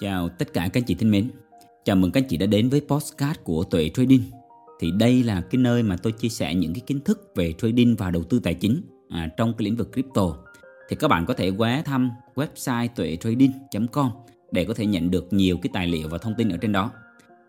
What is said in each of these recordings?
Chào tất cả các anh chị thân mến. Chào mừng các anh chị đã đến với postcard của Tuệ Trading. Thì đây là cái nơi mà tôi chia sẻ những cái kiến thức về trading và đầu tư tài chính à, trong cái lĩnh vực crypto. Thì các bạn có thể ghé thăm website tuetrading.com để có thể nhận được nhiều cái tài liệu và thông tin ở trên đó.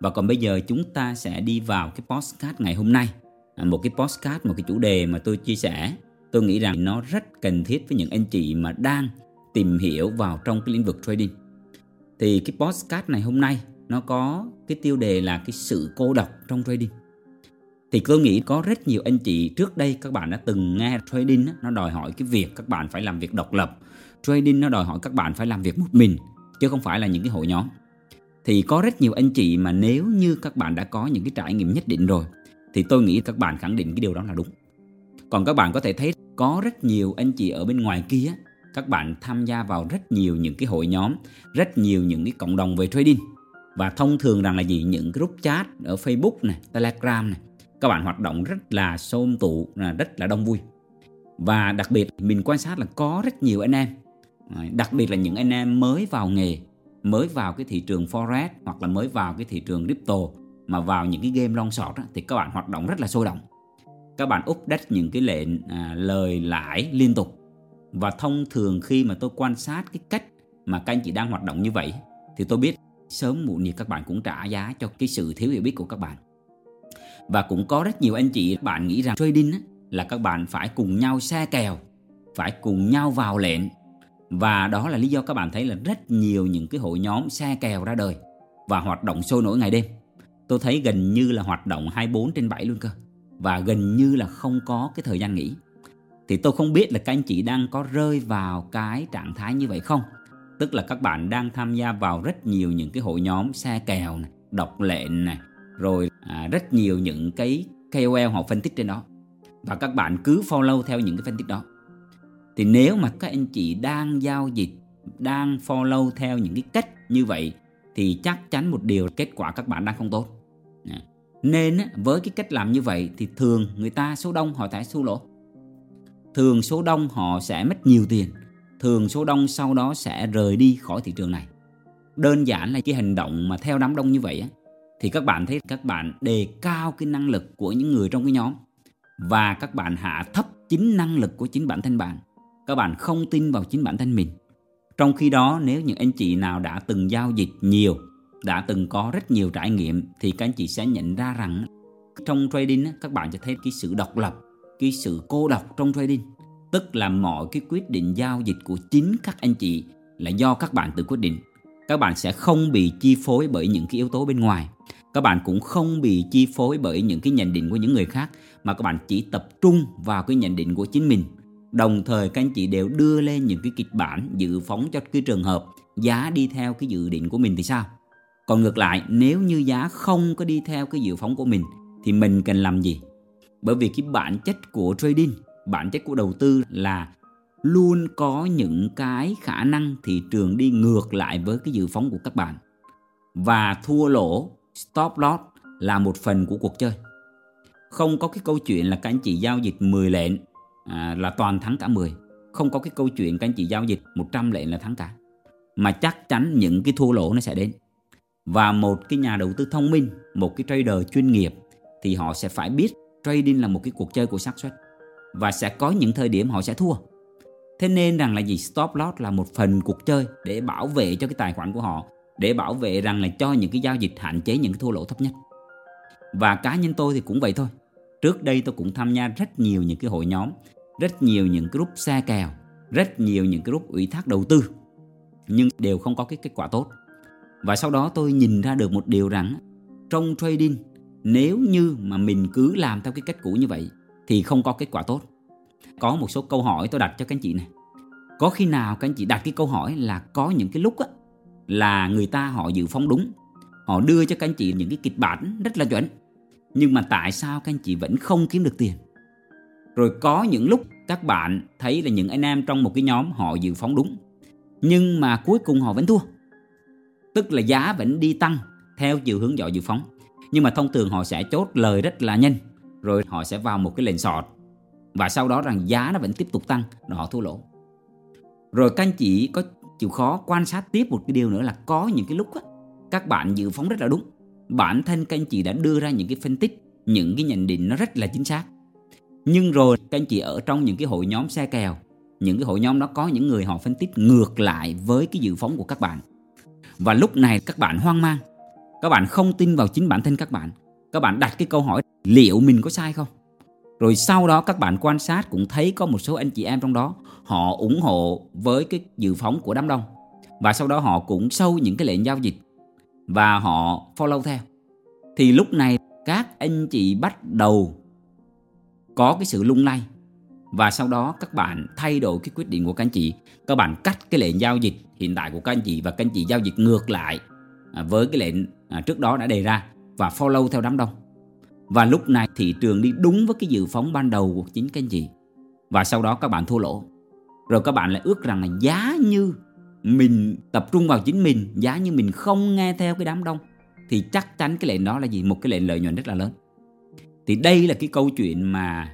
Và còn bây giờ chúng ta sẽ đi vào cái postcard ngày hôm nay. À, Một cái postcard, một cái chủ đề mà tôi chia sẻ Tôi nghĩ rằng nó rất cần thiết với những anh chị mà đang tìm hiểu vào trong cái lĩnh vực trading thì cái podcast này hôm nay, nó có cái tiêu đề là cái sự cô độc trong trading. Thì tôi nghĩ có rất nhiều anh chị trước đây các bạn đã từng nghe trading nó đòi hỏi cái việc các bạn phải làm việc độc lập. Trading nó đòi hỏi các bạn phải làm việc một mình, chứ không phải là những cái hội nhóm. Thì có rất nhiều anh chị mà nếu như các bạn đã có những cái trải nghiệm nhất định rồi, thì tôi nghĩ các bạn khẳng định cái điều đó là đúng. Còn các bạn có thể thấy có rất nhiều anh chị ở bên ngoài kia các bạn tham gia vào rất nhiều những cái hội nhóm, rất nhiều những cái cộng đồng về trading. Và thông thường rằng là gì những group chat ở Facebook này, Telegram này, các bạn hoạt động rất là xôm tụ, rất là đông vui. Và đặc biệt mình quan sát là có rất nhiều anh em, đặc biệt là những anh em mới vào nghề, mới vào cái thị trường forex hoặc là mới vào cái thị trường crypto mà vào những cái game long short thì các bạn hoạt động rất là sôi động. Các bạn update những cái lệnh à, lời lãi liên tục và thông thường khi mà tôi quan sát cái cách mà các anh chị đang hoạt động như vậy thì tôi biết sớm muộn gì các bạn cũng trả giá cho cái sự thiếu hiểu biết của các bạn. Và cũng có rất nhiều anh chị bạn nghĩ rằng trading là các bạn phải cùng nhau xe kèo, phải cùng nhau vào lệnh. Và đó là lý do các bạn thấy là rất nhiều những cái hội nhóm xe kèo ra đời và hoạt động sôi nổi ngày đêm. Tôi thấy gần như là hoạt động 24 trên 7 luôn cơ. Và gần như là không có cái thời gian nghỉ thì tôi không biết là các anh chị đang có rơi vào cái trạng thái như vậy không? Tức là các bạn đang tham gia vào rất nhiều những cái hội nhóm xe kèo này độc lệnh này rồi à, rất nhiều những cái KOL họ phân tích trên đó. Và các bạn cứ follow theo những cái phân tích đó. Thì nếu mà các anh chị đang giao dịch đang follow theo những cái cách như vậy thì chắc chắn một điều kết quả các bạn đang không tốt. Nên với cái cách làm như vậy thì thường người ta số đông họ phải thua lỗ thường số đông họ sẽ mất nhiều tiền. Thường số đông sau đó sẽ rời đi khỏi thị trường này. Đơn giản là cái hành động mà theo đám đông như vậy á, thì các bạn thấy các bạn đề cao cái năng lực của những người trong cái nhóm. Và các bạn hạ thấp chính năng lực của chính bản thân bạn. Các bạn không tin vào chính bản thân mình. Trong khi đó nếu những anh chị nào đã từng giao dịch nhiều đã từng có rất nhiều trải nghiệm thì các anh chị sẽ nhận ra rằng trong trading các bạn sẽ thấy cái sự độc lập cái sự cô độc trong trading, tức là mọi cái quyết định giao dịch của chính các anh chị là do các bạn tự quyết định. Các bạn sẽ không bị chi phối bởi những cái yếu tố bên ngoài. Các bạn cũng không bị chi phối bởi những cái nhận định của những người khác, mà các bạn chỉ tập trung vào cái nhận định của chính mình. Đồng thời, các anh chị đều đưa lên những cái kịch bản dự phóng cho cái trường hợp giá đi theo cái dự định của mình thì sao? Còn ngược lại, nếu như giá không có đi theo cái dự phóng của mình, thì mình cần làm gì? Bởi vì cái bản chất của trading bản chất của đầu tư là luôn có những cái khả năng thị trường đi ngược lại với cái dự phóng của các bạn. Và thua lỗ stop loss là một phần của cuộc chơi. Không có cái câu chuyện là các anh chị giao dịch 10 lệnh à, là toàn thắng cả 10 không có cái câu chuyện các anh chị giao dịch 100 lệnh là thắng cả. Mà chắc chắn những cái thua lỗ nó sẽ đến. Và một cái nhà đầu tư thông minh một cái trader chuyên nghiệp thì họ sẽ phải biết trading là một cái cuộc chơi của xác suất và sẽ có những thời điểm họ sẽ thua. Thế nên rằng là gì stop loss là một phần cuộc chơi để bảo vệ cho cái tài khoản của họ, để bảo vệ rằng là cho những cái giao dịch hạn chế những cái thua lỗ thấp nhất. Và cá nhân tôi thì cũng vậy thôi. Trước đây tôi cũng tham gia rất nhiều những cái hội nhóm, rất nhiều những cái group xe kèo, rất nhiều những cái group ủy thác đầu tư. Nhưng đều không có cái kết quả tốt. Và sau đó tôi nhìn ra được một điều rằng trong trading nếu như mà mình cứ làm theo cái cách cũ như vậy thì không có kết quả tốt. Có một số câu hỏi tôi đặt cho các anh chị này. Có khi nào các anh chị đặt cái câu hỏi là có những cái lúc á, là người ta họ dự phóng đúng, họ đưa cho các anh chị những cái kịch bản rất là chuẩn, nhưng mà tại sao các anh chị vẫn không kiếm được tiền? Rồi có những lúc các bạn thấy là những anh em trong một cái nhóm họ dự phóng đúng, nhưng mà cuối cùng họ vẫn thua. Tức là giá vẫn đi tăng theo chiều hướng dõi dự phóng nhưng mà thông thường họ sẽ chốt lời rất là nhanh rồi họ sẽ vào một cái lệnh sọt. Và sau đó rằng giá nó vẫn tiếp tục tăng rồi họ thua lỗ. Rồi các anh chị có chịu khó quan sát tiếp một cái điều nữa là có những cái lúc á, các bạn dự phóng rất là đúng. Bản thân các anh chị đã đưa ra những cái phân tích những cái nhận định nó rất là chính xác. Nhưng rồi các anh chị ở trong những cái hội nhóm xe kèo những cái hội nhóm đó có những người họ phân tích ngược lại với cái dự phóng của các bạn. Và lúc này các bạn hoang mang các bạn không tin vào chính bản thân các bạn. Các bạn đặt cái câu hỏi, liệu mình có sai không? Rồi sau đó các bạn quan sát cũng thấy có một số anh chị em trong đó, họ ủng hộ với cái dự phóng của đám đông. Và sau đó họ cũng sâu những cái lệnh giao dịch và họ follow theo. Thì lúc này các anh chị bắt đầu có cái sự lung lay. Và sau đó các bạn thay đổi cái quyết định của các anh chị. Các bạn cắt cái lệnh giao dịch hiện tại của các anh chị và các anh chị giao dịch ngược lại à, với cái lệnh à, trước đó đã đề ra và follow theo đám đông. Và lúc này thị trường đi đúng với cái dự phóng ban đầu của chính cái gì và sau đó các bạn thua lỗ. Rồi các bạn lại ước rằng là giá như mình tập trung vào chính mình giá như mình không nghe theo cái đám đông thì chắc chắn cái lệnh đó là gì? Một cái lệnh lợi nhuận rất là lớn. Thì đây là cái câu chuyện mà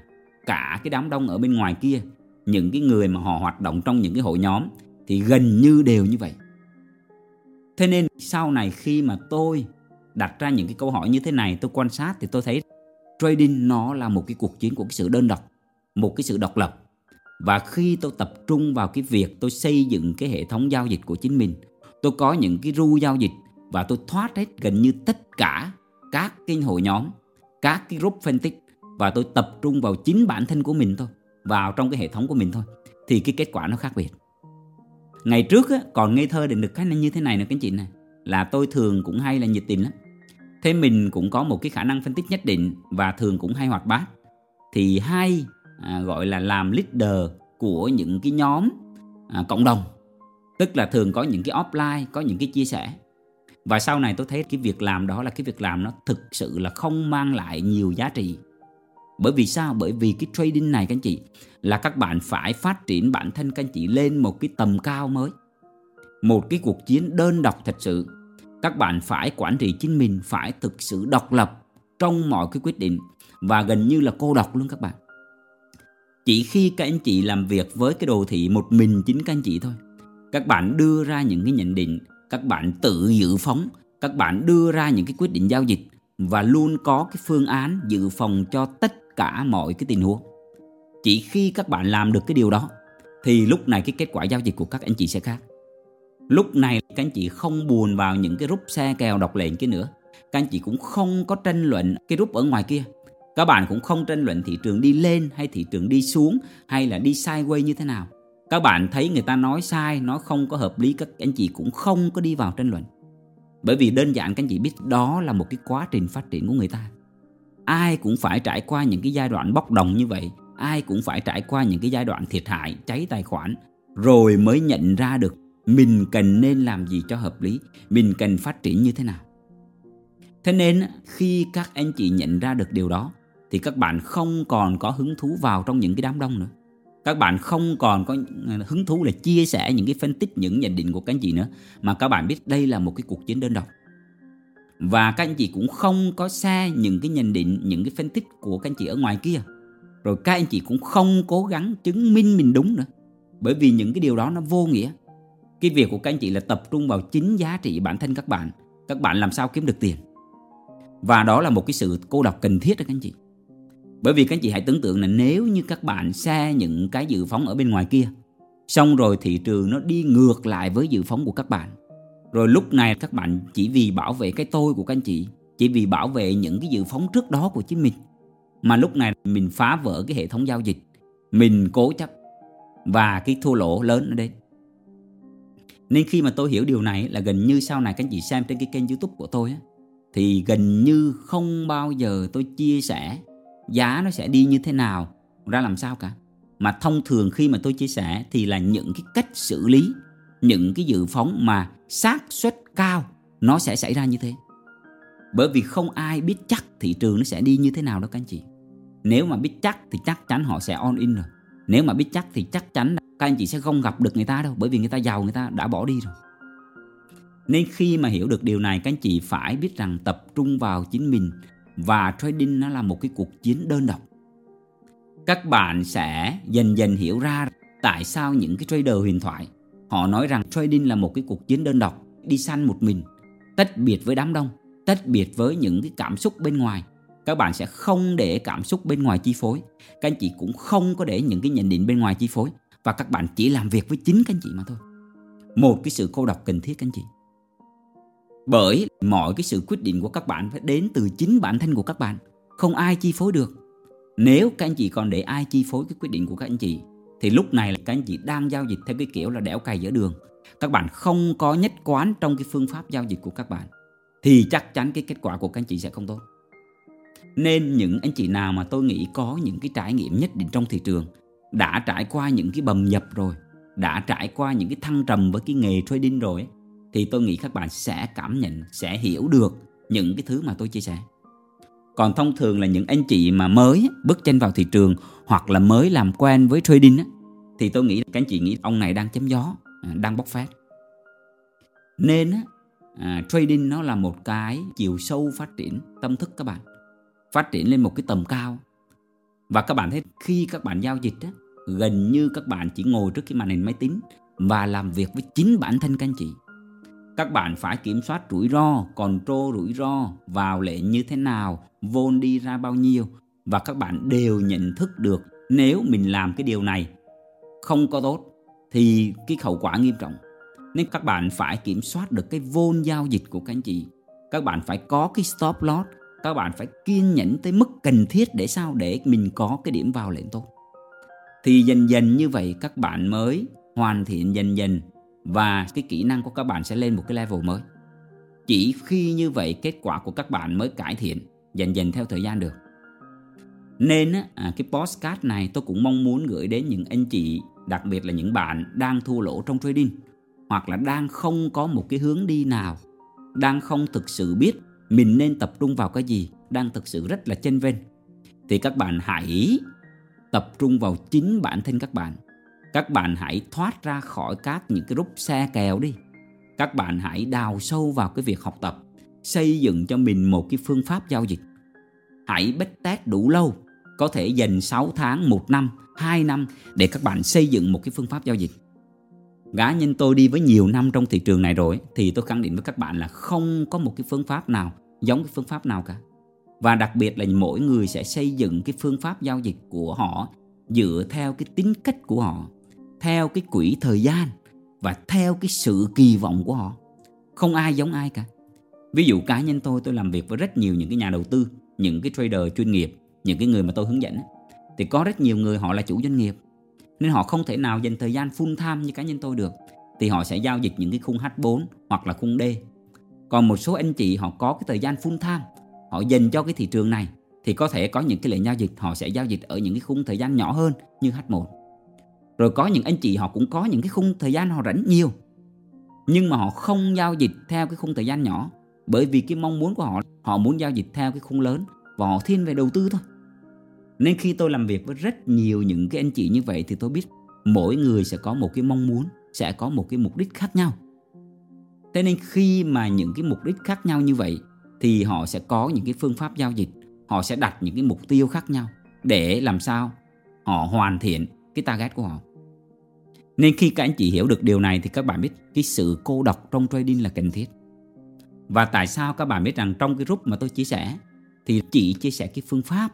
cả cái đám đông ở bên ngoài kia những cái người mà họ hoạt động trong những cái hội nhóm thì gần như đều như vậy thế nên sau này khi mà tôi đặt ra những cái câu hỏi như thế này, tôi quan sát thì tôi thấy trading nó là một cái cuộc chiến của cái sự đơn độc, một cái sự độc lập. Và khi tôi tập trung vào cái việc tôi xây dựng cái hệ thống giao dịch của chính mình, tôi có những cái ru giao dịch và tôi thoát hết gần như tất cả các cái hội nhóm, các cái group phân tích và tôi tập trung vào chính bản thân của mình thôi, vào trong cái hệ thống của mình thôi, thì cái kết quả nó khác biệt ngày trước á, còn ngây thơ định được cái như thế này nè các chị này là tôi thường cũng hay là nhiệt tình lắm. Thế mình cũng có một cái khả năng phân tích nhất định và thường cũng hay hoạt bát. Thì hay à, gọi là làm leader của những cái nhóm à, cộng đồng. Tức là thường có những cái offline có những cái chia sẻ. Và sau này tôi thấy cái việc làm đó là cái việc làm nó thực sự là không mang lại nhiều giá trị bởi vì sao? Bởi vì cái trading này, các anh chị, là các bạn phải phát triển bản thân, các anh chị, lên một cái tầm cao mới. Một cái cuộc chiến đơn độc thật sự. Các bạn phải quản trị chính mình, phải thực sự độc lập trong mọi cái quyết định. Và gần như là cô độc luôn các bạn. Chỉ khi các anh chị làm việc với cái đồ thị một mình chính các anh chị thôi. Các bạn đưa ra những cái nhận định, các bạn tự dự phóng, các bạn đưa ra những cái quyết định giao dịch và luôn có cái phương án dự phòng cho tất cả mọi cái tình huống. Chỉ khi các bạn làm được cái điều đó, thì lúc này cái kết quả giao dịch của các anh chị sẽ khác. Lúc này các anh chị không buồn vào những cái rút xe kèo độc lệnh kia nữa. Các anh chị cũng không có tranh luận cái rút ở ngoài kia. Các bạn cũng không tranh luận thị trường đi lên hay thị trường đi xuống hay là đi sideways như thế nào. Các bạn thấy người ta nói sai nó không có hợp lý, các anh chị cũng không có đi vào tranh luận. Bởi vì đơn giản các anh chị biết đó là một cái quá trình phát triển của người ta ai cũng phải trải qua những cái giai đoạn bốc đồng như vậy. Ai cũng phải trải qua những cái giai đoạn thiệt hại, cháy tài khoản. Rồi mới nhận ra được mình cần nên làm gì cho hợp lý, mình cần phát triển như thế nào. Thế nên khi các anh chị nhận ra được điều đó, thì các bạn không còn có hứng thú vào trong những cái đám đông nữa. Các bạn không còn có ờ, hứng thú là chia sẻ những cái phân tích, những nhận định của các anh chị nữa, mà các bạn biết đây là một cái cuộc chiến đơn độc và các anh chị cũng không có xe những cái nhận định, những cái phân tích của các anh chị ở ngoài kia. Rồi các anh chị cũng không cố gắng chứng minh mình đúng nữa. Bởi vì những cái điều đó nó vô nghĩa. Cái việc của các anh chị là tập trung vào chính giá trị bản thân các bạn. Các bạn làm sao kiếm được tiền? Và đó là một cái sự cô độc cần thiết đó các anh chị. Bởi vì các anh chị hãy tưởng tượng là nếu như các bạn xe những cái dự phóng ở bên ngoài kia, Xong rồi thị trường nó đi ngược lại với dự phóng của các bạn rồi lúc này các bạn chỉ vì bảo vệ cái tôi của các anh chị, Chỉ vì bảo vệ những cái dự phóng trước đó của chính mình. Mà lúc này mình phá vỡ cái hệ thống giao dịch, Mình cố chấp Và cái thua lỗ lớn nó đến. Nên khi mà tôi hiểu điều này là gần như sau này các anh chị xem trên cái kênh youtube của tôi á, Thì gần như không bao giờ tôi chia sẻ giá nó sẽ đi như thế nào, ra làm sao cả. Mà thông thường khi mà tôi chia sẻ thì là những cái cách xử lý, những cái dự phóng mà xác suất cao, nó sẽ xảy ra như thế. Bởi vì không ai biết chắc thị trường nó sẽ đi như thế nào đâu các anh chị. Nếu mà biết chắc thì chắc chắn họ sẽ on in rồi. Nếu mà biết chắc thì chắc chắn các anh chị sẽ không gặp được người ta đâu, bởi vì người ta giàu, người ta đã bỏ đi rồi. Nên khi mà hiểu được điều này, các anh chị phải biết rằng tập trung vào chính mình và trading nó là một cái cuộc chiến đơn độc. Các bạn sẽ dần dần hiểu ra tại sao những cái trader huyền thoại họ nói rằng trading là một cái cuộc chiến đơn độc, đi săn một mình, tách biệt với đám đông, tách biệt với những cái cảm xúc bên ngoài. Các bạn sẽ không để cảm xúc bên ngoài chi phối. Các anh chị cũng không có để những cái nhận định bên ngoài chi phối. Và các bạn chỉ làm việc với chính các anh chị mà thôi. Một cái sự cô độc cần thiết, các anh chị. Bởi mọi cái sự quyết định của các bạn phải đến từ chính bản thân của các bạn. Không ai chi phối được. Nếu các anh chị còn để ai chi phối cái quyết định của các anh chị thì lúc này là các anh chị đang giao dịch theo cái kiểu là đẻo cày giữa đường. Các bạn không có nhất quán trong cái phương pháp giao dịch của các bạn, thì chắc chắn cái kết quả của các anh chị sẽ không tốt. Nên những anh chị nào mà tôi nghĩ có những cái trải nghiệm nhất định trong thị trường, đã trải qua những cái bầm nhập rồi, đã trải qua những cái thăng trầm với cái nghề trading rồi thì tôi nghĩ các bạn sẽ cảm nhận, sẽ hiểu được những cái thứ mà tôi chia sẻ còn thông thường là những anh chị mà mới bước chân vào thị trường hoặc là mới làm quen với trading thì tôi nghĩ các anh chị nghĩ ông này đang chém gió, à, đang bóc phát. Nên á, à, trading nó là một cái chiều sâu phát triển tâm thức các bạn. Phát triển lên một cái tầm cao. Và các bạn thấy khi các bạn giao dịch á, gần như các bạn chỉ ngồi trước cái màn hình máy tính và làm việc với chính bản thân các anh chị các bạn phải kiểm soát rủi ro, control rủi ro, vào lệnh như thế nào, vốn đi ra bao nhiêu và các bạn đều nhận thức được nếu mình làm cái điều này không có tốt thì cái hậu quả nghiêm trọng. Nên các bạn phải kiểm soát được cái vốn giao dịch của các anh chị. Các bạn phải có cái stop loss, các bạn phải kiên nhẫn tới mức cần thiết để sao để mình có cái điểm vào lệnh tốt. Thì dần dần như vậy các bạn mới hoàn thiện dần dần và cái kỹ năng của các bạn sẽ lên một cái level mới. Chỉ khi như vậy kết quả của các bạn mới cải thiện dần dần theo thời gian được. Nên à, cái postcard này tôi cũng mong muốn gửi đến những anh chị, đặc biệt là những bạn đang thua lỗ trong trading hoặc là đang không có một cái hướng đi nào, đang không thực sự biết mình nên tập trung vào cái gì, đang thực sự rất là chênh vênh thì các bạn hãy tập trung vào chính bản thân các bạn các bạn hãy thoát ra khỏi các những cái rút xe kèo đi các bạn hãy đào sâu vào cái việc học tập xây dựng cho mình một cái phương pháp giao dịch hãy bết test đủ lâu có thể dành 6 tháng, 1 năm, 2 năm để các bạn xây dựng một cái phương pháp giao dịch. Cá nhân tôi đi với nhiều năm trong thị trường này rồi thì tôi khẳng định với các bạn là không có một cái phương pháp nào giống cái phương pháp nào cả. Và đặc biệt là mỗi người sẽ xây dựng cái phương pháp giao dịch của họ dựa theo cái tính cách của họ theo cái quỹ thời gian và theo cái sự kỳ vọng của họ. Không ai giống ai cả. Ví dụ cá nhân tôi tôi làm việc với rất nhiều những cái nhà đầu tư, những cái trader chuyên nghiệp, những cái người mà tôi hướng dẫn thì có rất nhiều người họ là chủ doanh nghiệp. Nên họ không thể nào dành thời gian full time như cá nhân tôi được, thì họ sẽ giao dịch những cái khung H4 hoặc là khung D. Còn một số anh chị họ có cái thời gian full time, họ dành cho cái thị trường này, thì có thể có những cái lệnh giao dịch, họ sẽ giao dịch ở những cái khung thời gian nhỏ hơn như H1 rồi có những anh chị họ cũng có những cái khung thời gian họ rảnh nhiều. Nhưng mà họ không giao dịch theo cái khung thời gian nhỏ. Bởi vì cái mong muốn của họ họ muốn giao dịch theo cái khung lớn. Và họ thiên về đầu tư thôi. Nên khi tôi làm việc với rất nhiều những cái anh chị như vậy thì tôi biết mỗi người sẽ có một cái mong muốn, sẽ có một cái mục đích khác nhau. Thế nên khi mà những cái mục đích khác nhau như vậy thì họ sẽ có những cái phương pháp giao dịch. Họ sẽ đặt những cái mục tiêu khác nhau để làm sao họ hoàn thiện cái target của họ nên khi các anh chị hiểu được điều này thì các bạn biết cái sự cô độc trong trading là cần thiết. Và tại sao các bạn biết rằng trong cái group mà tôi chia sẻ thì chị chia sẻ cái phương pháp,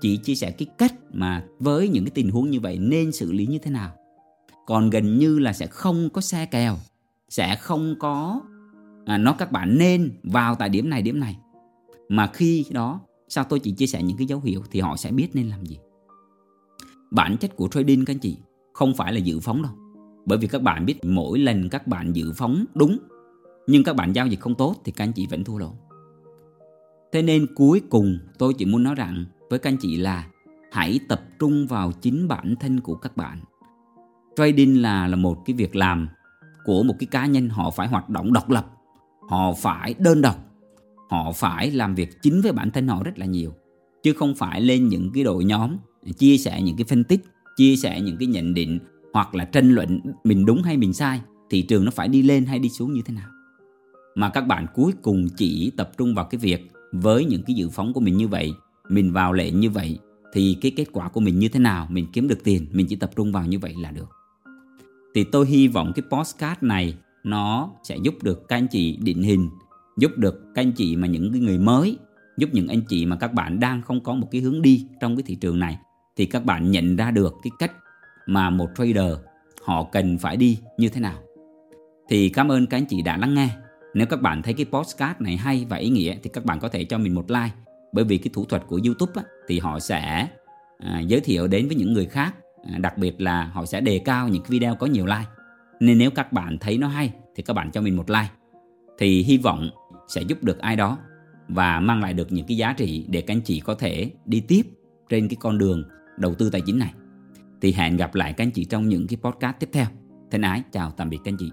chị chia sẻ cái cách mà với những cái tình huống như vậy nên xử lý như thế nào. Còn gần như là sẽ không có xe kèo, sẽ không có à, nó các bạn nên vào tại điểm này điểm này. Mà khi đó sao tôi chỉ chia sẻ những cái dấu hiệu thì họ sẽ biết nên làm gì. Bản chất của trading các anh chị không phải là dự phóng đâu. Bởi vì các bạn biết mỗi lần các bạn dự phóng đúng, nhưng các bạn giao dịch không tốt thì các anh chị vẫn thua lỗ. Thế nên cuối cùng tôi chỉ muốn nói rằng với các anh chị là hãy tập trung vào chính bản thân của các bạn. Trading là là một cái việc làm của một cái cá nhân, họ phải hoạt động độc lập, họ phải đơn độc, họ phải làm việc chính với bản thân họ rất là nhiều, chứ không phải lên những cái đội nhóm, chia sẻ những cái phân tích chia sẻ những cái nhận định hoặc là tranh luận mình đúng hay mình sai thị trường nó phải đi lên hay đi xuống như thế nào. Mà các bạn cuối cùng chỉ tập trung vào cái việc với những cái dự phóng của mình như vậy, mình vào lệ như vậy, thì cái kết quả của mình như thế nào, mình kiếm được tiền, mình chỉ tập trung vào như vậy là được. Thì tôi hy vọng cái postcard này nó sẽ giúp được các anh chị định hình, giúp được các anh chị mà những cái người mới, giúp những anh chị mà các bạn đang không có một cái hướng đi trong cái thị trường này thì các bạn nhận ra được cái cách mà một trader họ cần phải đi như thế nào. Thì cảm ơn các anh chị đã lắng nghe. Nếu các bạn thấy cái postcard này hay và ý nghĩa thì các bạn có thể cho mình một like. Bởi vì cái thủ thuật của YouTube á, thì họ sẽ à, giới thiệu đến với những người khác. À, đặc biệt là họ sẽ đề cao những video có nhiều like. Nên nếu các bạn thấy nó hay thì các bạn cho mình một like. Thì hy vọng sẽ giúp được ai đó và mang lại được những cái giá trị để các anh chị có thể đi tiếp trên cái con đường đầu tư tài chính này. Thì hẹn gặp lại các anh chị trong những cái podcast tiếp theo. Thân ái, chào tạm biệt các anh chị.